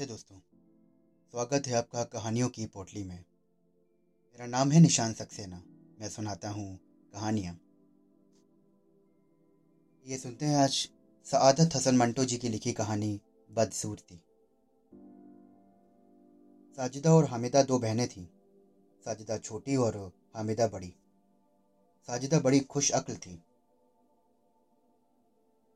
नमस्ते दोस्तों। स्वागत है आपका कहानियों की पोटली में। मेरा नाम है निशान सक्सेना। मैं सुनाता हूँ कहानियाँ। ये सुनते हैं आज सआदत हसन मंटो जी की लिखी कहानी बदसूरती। साजिदा और हामिदा दो बहनें थीं। साजिदा छोटी और हामिदा बड़ी। साजिदा बड़ी खुश अक्ल थी।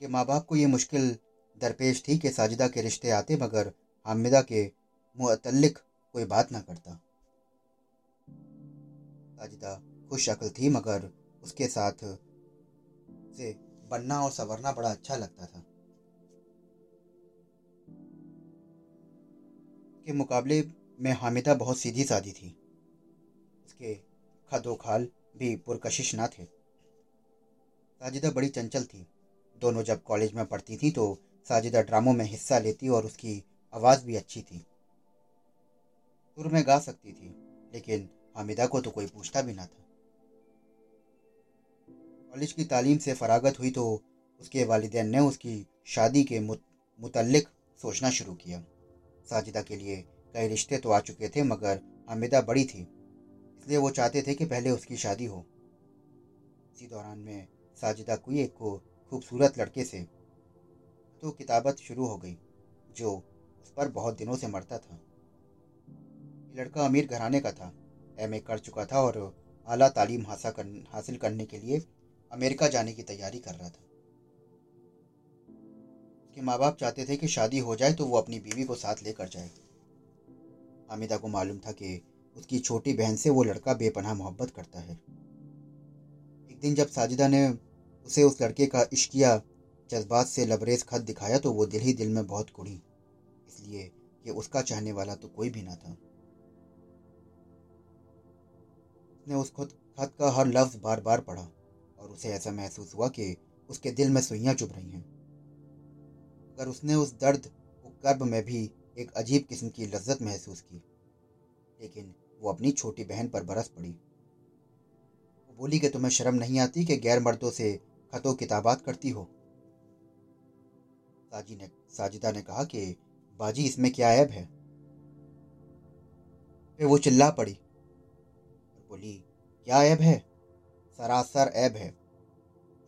कि माँ बाप को ये मुश्किल दरपेश थी कि साजिदा के रिश्ते आते मगर हामिदा के मुतल्लिक कोई बात ना करता। साजिदा खुश अकल थी, मगर उसके साथ से बनना और संवरना बड़ा अच्छा लगता था। के मुकाबले में हामिदा बहुत सीधी सादी थी। उसके खदो खाल भी पुरकशिश ना थे। साजिदा बड़ी चंचल थी। दोनों जब कॉलेज में पढ़ती थी तो साजिदा ड्रामों में हिस्सा लेती और उसकी आवाज़ भी अच्छी थी। सुर में गा सकती थी, लेकिन हामिदा को तो कोई पूछता भी ना था। कॉलेज की तालीम से फरागत हुई तो उसके वालिदैन ने उसकी शादी के मुतल्लिक सोचना शुरू किया। साजिदा के लिए कई रिश्ते तो आ चुके थे, मगर हामिदा बड़ी थी, इसलिए वो चाहते थे कि पहले उसकी शादी हो। इसी दौरान में साजिदा कोई एक को खूबसूरत लड़के से तो किताबत शुरू हो गई, जो पर बहुत दिनों से मरता था। ये लड़का अमीर घराने का था एमए कर चुका था और आला तालीम हासिल करने के लिए अमेरिका जाने की तैयारी कर रहा था। उसके माँ बाप चाहते थे कि शादी हो जाए तो वो अपनी बीवी को साथ लेकर जाए। हामिदा को मालूम था कि उसकी छोटी बहन से वो लड़का बेपनाह मोहब्बत करता है। एक दिन जब साजिदा ने उसे उस लड़के का इश्किया जज्बात से लबरेज खत दिखाया तो वो दिल ही दिल में बहुत कुड़ी। इसलिए कि उसका चाहने वाला तो कोई भी ना था। उसने उस खुद, खत का हर लफ्ज़ बार बार पढ़ा और उसे ऐसा महसूस हुआ कि उसके दिल में सुइयाँ चुभ रही हैं। अगर उसने उस दर्द को कर्ब में भी एक अजीब किस्म की लज्जत महसूस की, लेकिन वो अपनी छोटी बहन पर बरस पड़ी। वो बोली कि, तुम्हें शर्म नहीं आती कि गैर मर्दों से खतों किताबात करती हो? साजी ने, साजिदा ने कहा कि बाजी इसमें क्या ऐब है? फिर वो चिल्ला पड़ी। और बोली, क्या ऐब है? सरासर ऐब है।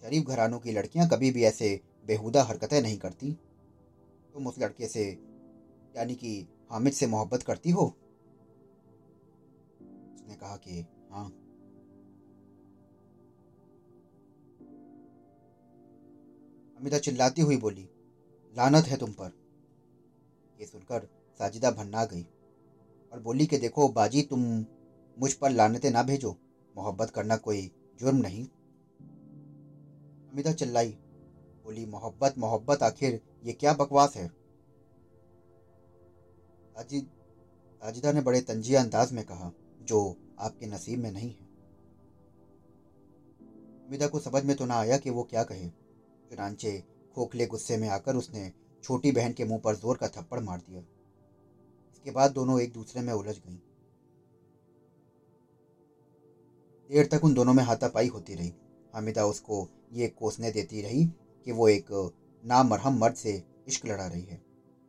शरीफ घरानों की लड़कियाँ कभी भी ऐसे बेहुदा हरकतें नहीं करती। तुम उस लड़के से, यानी कि हामिद से मोहब्बत करती हो? उसने कहा कि हाँ। अमिता चिल्लाती हुई बोली, लानत है तुम पर। ये सुनकर साजिदा भन्ना गई और बोली कि देखो बाजी, तुम मुझ पर लानते ना भेजो। मोहब्बत करना कोई जुर्म नहीं। अमिता चिल्लाई, बोली, मोहब्बत मोहब्बत, आखिर ये क्या बकवास है? साजिदा ने बड़े तंजिया अंदाज में कहा, जो आपके नसीब में नहीं है। अमिता को समझ में तो ना आया कि वो क्या कहे। चुनाचे खोखले गुस्से में आकर उसने छोटी बहन के मुँह पर ज़ोर का थप्पड़ मार दिया। इसके बाद दोनों एक दूसरे में उलझ गईं। देर तक उन दोनों में हाथापाई होती रही। हामिदा उसको ये कोसने देती रही कि वो एक नामरहम मर्द से इश्क लड़ा रही है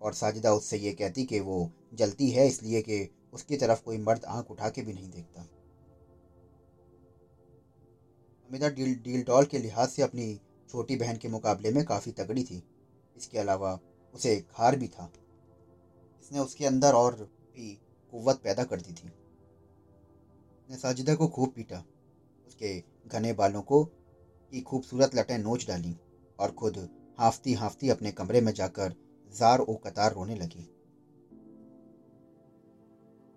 और साजिदा उससे ये कहती कि वो जलती है इसलिए कि उसकी तरफ़ कोई मर्द आँख उठा के भी नहीं देखता। हामिदा डील डील डॉल के लिहाज से अपनी छोटी बहन के मुकाबले में काफ़ी तगड़ी थी। इसके अलावा उसे खार भी था। इसने उसके अंदर और भी कुत पैदा कर दी थी। उसने साजिदा को खूब पीटा। उसके घने बालों को की खूबसूरत लटें नोच डाली और खुद हाफती हाफती अपने कमरे में जाकर जार ओ कतार रोने लगी।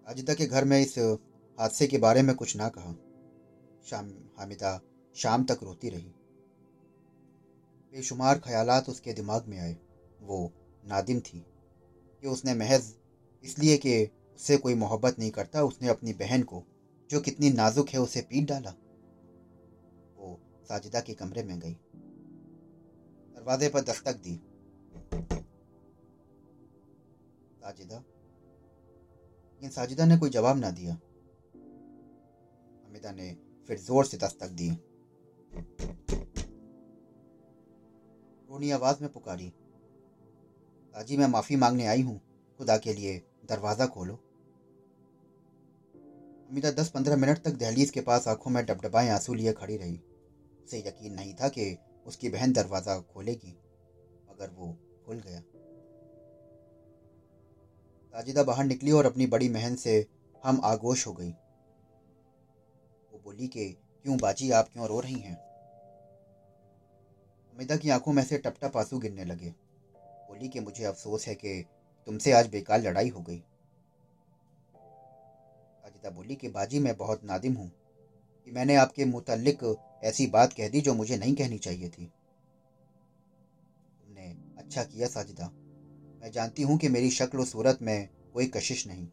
साजिदा के घर में इस हादसे के बारे में कुछ ना कहा। शाम, हामिदा शाम तक रोती रही। बेशुमार ख्यालात उसके दिमाग में आए। वो नादिम थी कि उसने महज इसलिए कि उससे कोई मोहब्बत नहीं करता, उसने अपनी बहन को, जो कितनी नाजुक है, उसे पीट डाला। वो साजिदा के कमरे में गई। दरवाजे पर दस्तक दी। साजिदा? लेकिन साजिदा ने कोई जवाब ना दिया। हमिदा ने फिर ज़ोर से दस्तक दी। रोनी आवाज़ में पुकारी ताजी मैं माफ़ी मांगने आई हूँ, खुदा के लिए दरवाज़ा खोलो। अमिता दस पंद्रह मिनट तक दहलीज के पास आँखों में डबडबाएँ आँसू लिए खड़ी रही। उसे यकीन नहीं था कि उसकी बहन दरवाज़ा खोलेगी, मगर वो खुल गया। साजिदा बाहर निकली और अपनी बड़ी बहन से हम आगोश हो गई। वो बोली कि, क्यों बाजी, आप क्यों रो रही हैं? अमिता की आँखों में से टपटप आँसू गिरने लगे। बोली कि मुझे अफसोस है कि तुमसे आज बेकार लड़ाई हो गई। साजिदा बोली कि बाजी, मैं बहुत नादिम हूँ कि मैंने आपके मुतलिक ऐसी बात कह दी जो मुझे नहीं कहनी चाहिए थी। तुमने अच्छा किया साजिदा। मैं जानती हूँ कि मेरी शक्ल और सूरत में कोई कशिश नहीं।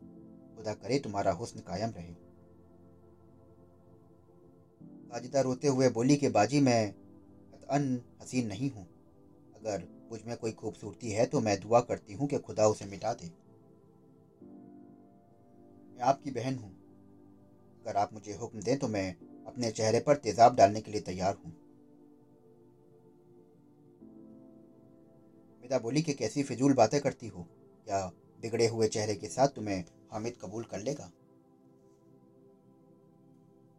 खुदा करे तुम्हारा हुस्न कायम रहे। साजिदा रोते हुए बोली कि बाजी, मैं अन हसीन नहीं हूँ। अगर मुझमें कोई खूबसूरती है तो मैं दुआ करती हूँ कि खुदा उसे मिटा दे। मैं आपकी बहन हूँ। अगर आप मुझे हुक्म दें तो मैं अपने चेहरे पर तेजाब डालने के लिए तैयार हूँ। हामिदा बोली कि कैसी फिजूल बातें करती हो? क्या बिगड़े हुए चेहरे के साथ तुम्हें हामिद कबूल कर लेगा?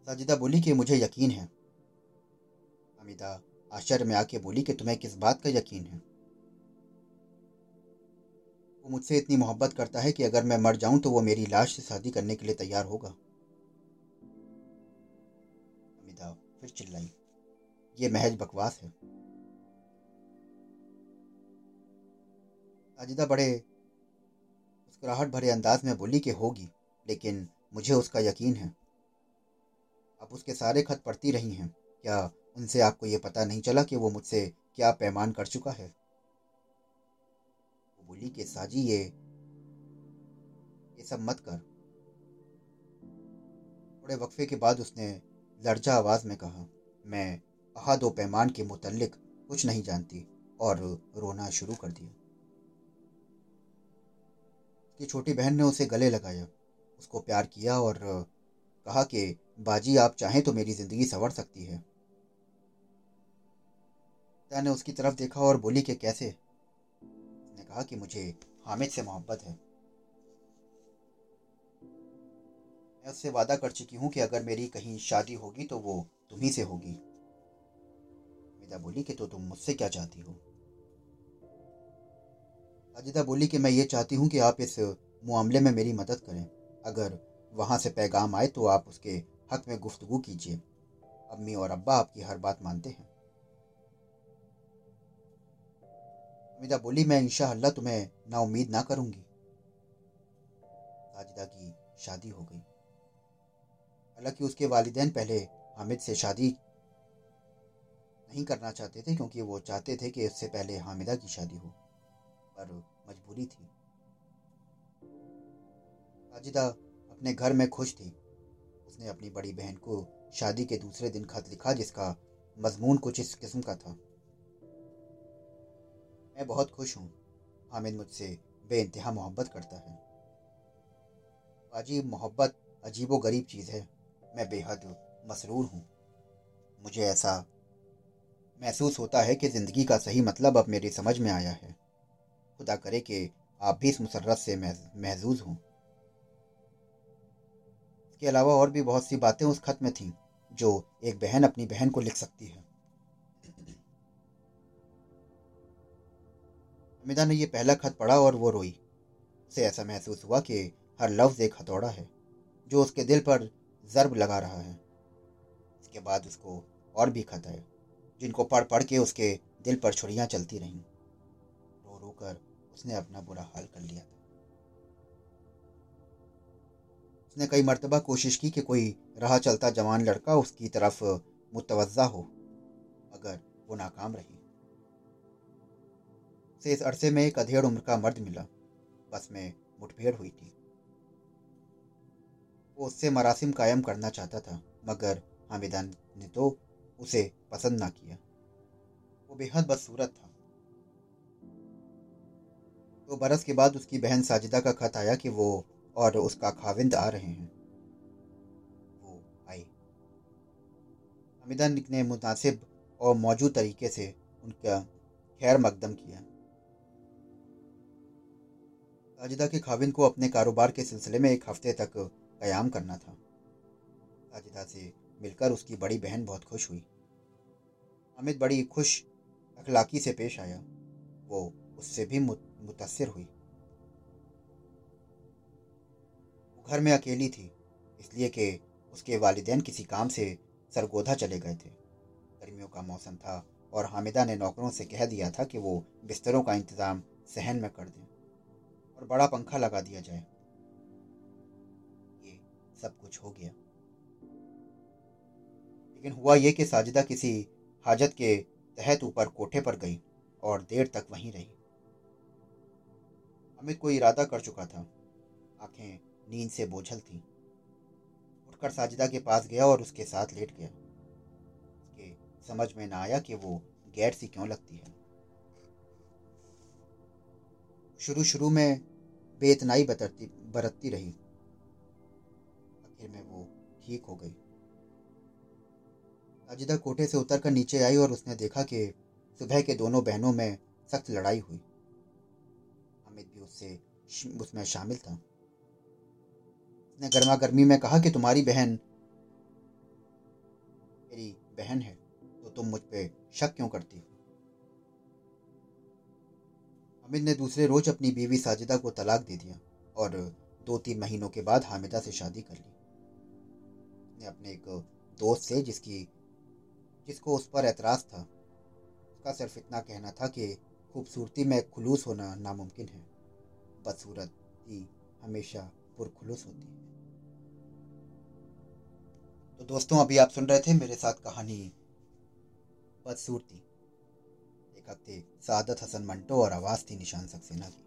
साजिदा बोली कि मुझे यकीन है। हामिदा आश्चर्य में आके बोली कि तुम्हें किस बात का यकीन है? वो मुझसे इतनी मोहब्बत करता है कि अगर मैं मर जाऊँ तो वो मेरी लाश से शादी करने के लिए तैयार होगा। अमिताभ, फिर चिल्लाई। ये महज बकवास है। साजिदा बड़े मुस्कुराहट भरे अंदाज में बोली कि होगी, लेकिन मुझे उसका यकीन है। आप उसके सारे खत पढ़ती रही हैं। क्या उनसे आपको ये पता नहीं चला कि वो मुझसे क्या पैमान कर चुका है। वो बोली कि साजी, ये ये सब मत कर। थोड़े वक्फे के बाद उसने लर्जा आवाज़ में कहा, मैं अहद व पैमान के मुतलक कुछ नहीं जानती और रोना शुरू कर दिया। उसकी छोटी बहन ने उसे गले लगाया, उसको प्यार किया और कहा कि, बाजी, आप चाहें तो मेरी ज़िंदगी संवर सकती है। पिता ने उसकी तरफ़ देखा और बोली कि कैसे? उसने कहा कि मुझे हामिद से मोहब्बत है। मैं उससे वादा कर चुकी हूँ कि अगर मेरी कहीं शादी होगी तो वो तुम्ही से होगी। मिदा बोली कि तो तुम मुझसे क्या चाहती हो? अजिदा बोली कि मैं ये चाहती हूँ कि आप इस मामले में मेरी मदद करें। अगर वहाँ से पैगाम आए तो आप उसके हक में गुफ्तगु कीजिए। अम्मी और अब्बा आपकी हर बात मानते हैं। अमिदा बोली, मैं इंशाअल्लाह तुम्हें ना उम्मीद ना करूँगी। साजिदा की शादी हो गई। हालाँकि उसके वालिदैन पहले हामिद से शादी नहीं करना चाहते थे, क्योंकि वो चाहते थे कि उससे पहले हामिदा की शादी हो, पर मजबूरी थी। साजिदा अपने घर में खुश थी। उसने अपनी बड़ी बहन को शादी के दूसरे दिन खत लिखा, जिसका मजमून कुछ इस किस्म का था। मैं बहुत खुश हूँ। हामिद मुझसे बे इंतहा मोहब्बत करता है। अजीब मोहब्बत अजीब व गरीब चीज़ है। मैं बेहद मसरूर हूँ। मुझे ऐसा महसूस होता है कि ज़िंदगी का सही मतलब अब मेरी समझ में आया है। खुदा करे कि आप भी इस मुसरत से महजूज हों। इसके अलावा और भी बहुत सी बातें उस खत में थीं, जो एक बहन अपनी बहन को लिख सकती है। अमिता ने यह पहला खत पढ़ा और वो रोई। उसे ऐसा महसूस हुआ कि हर लफ्ज़ एक हथौड़ा है, जो उसके दिल पर ज़रब लगा रहा है। इसके बाद उसको और भी खत आए, जिनको पढ़ पढ़ के उसके दिल पर छुरियाँ चलती रहीं। रो रो कर उसने अपना बुरा हाल कर लिया था। उसने कई मरतबा कोशिश की कि कोई राह चलता जवान लड़का उसकी तरफ़ मुतवज़ा हो, मगर वो नाकाम रही। से इस अरसे में एक अधेड़ उम्र का मर्द मिला। बस में मुठभेड़ हुई थी। वो उससे मरासिम कायम करना चाहता था, मगर हामिदा ने तो उसे पसंद ना किया। वो बेहद बदसूरत था। दो तो बरस के बाद उसकी बहन साजिदा का खत आया कि वो और उसका खाविंद आ रहे हैं। वो आई। हामिदा ने मुनासिब और मौजूद तरीके से उनका खैर मकदम किया। साजिदा के खाविन को अपने कारोबार के सिलसिले में एक हफ़्ते तक कयाम करना था। साजिदा से मिलकर उसकी बड़ी बहन बहुत खुश हुई। हामिद बड़ी खुश अखलाकी से पेश आया। वो उससे भी मुतासर हुई। वो घर में अकेली थी, इसलिए कि उसके वालिदैन किसी काम से सरगोधा चले गए थे। गर्मियों का मौसम था और हामिदा ने नौकरों से कह दिया था कि वो बिस्तरों का इंतज़ाम सहन में कर दें। और बड़ा पंखा लगा दिया जाए। ये सब कुछ हो गया। लेकिन हुआ ये कि साजिदा किसी हाजत के तहत ऊपर कोठे पर गई और देर तक वहीं रही। अमित को इरादा कर चुका था। आँखें नींद से बोझल थी। उठकर साजिदा के पास गया और उसके साथ लेट गया। उसके समझ में ना आया कि वो गैर सी क्यों लगती है। शुरू शुरू में बेतनाई बतरती, बरतती रही। आखिर में वो ठीक हो गई। साजिदा कोठे से उतरकर नीचे आई और उसने देखा कि सुबह के दोनों बहनों में सख्त लड़ाई हुई। हामिद भी उससे उसमें शामिल था। उसने गर्मा गर्मी में कहा कि तुम्हारी बहन मेरी बहन है तो तुम मुझ पर शक क्यों करती हो? हामिद ने दूसरे रोज अपनी बीवी साजिदा को तलाक दे दिया और दो तीन महीनों के बाद हामिदा से शादी कर ली। ने अपने एक दोस्त से जिसकी, जिसको उस पर एतराज़ था, उसका सिर्फ़ इतना कहना था कि खूबसूरती में खुलूस होना नामुमकिन है। बदसूरत हमेशा पुरखुलूस होती है। तो दोस्तों, अभी आप सुन रहे थे मेरे साथ कहानी बदसूरती। थे सादत हसन मंटो और आवाज़ थी निशान सक्सेना की।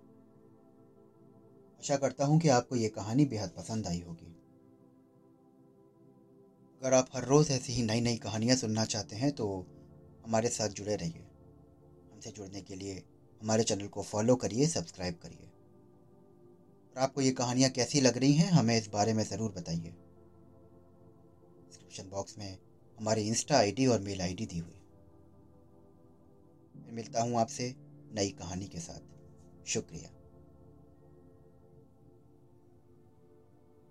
आशा करता हूँ कि आपको ये कहानी बेहद पसंद आई होगी। अगर आप हर रोज़ ऐसी ही नई नई कहानियाँ सुनना चाहते हैं तो हमारे साथ जुड़े रहिए। हमसे जुड़ने के लिए हमारे चैनल को फॉलो करिए, सब्सक्राइब करिए। और आपको ये कहानियाँ कैसी लग रही हैं, हमें इस बारे में ज़रूर बताइए। डिस्क्रिप्शन बॉक्स में हमारी इंस्टा आईडी और मेल आईडी दी हुई मिलता हूँ आपसे नई कहानी के साथ। शुक्रिया।